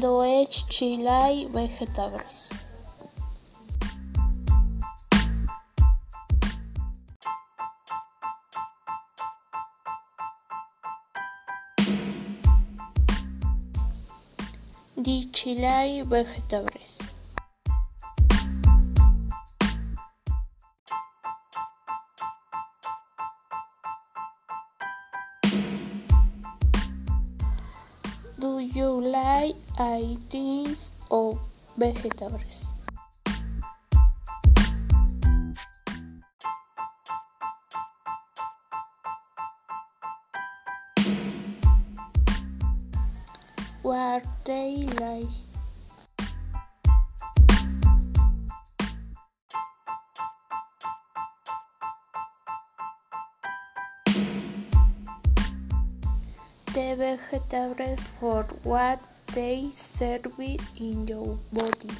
Do each chili vegetables. Chili vegetables. Do you like eating or vegetables? What they like? The vegetables for what they serve in your body.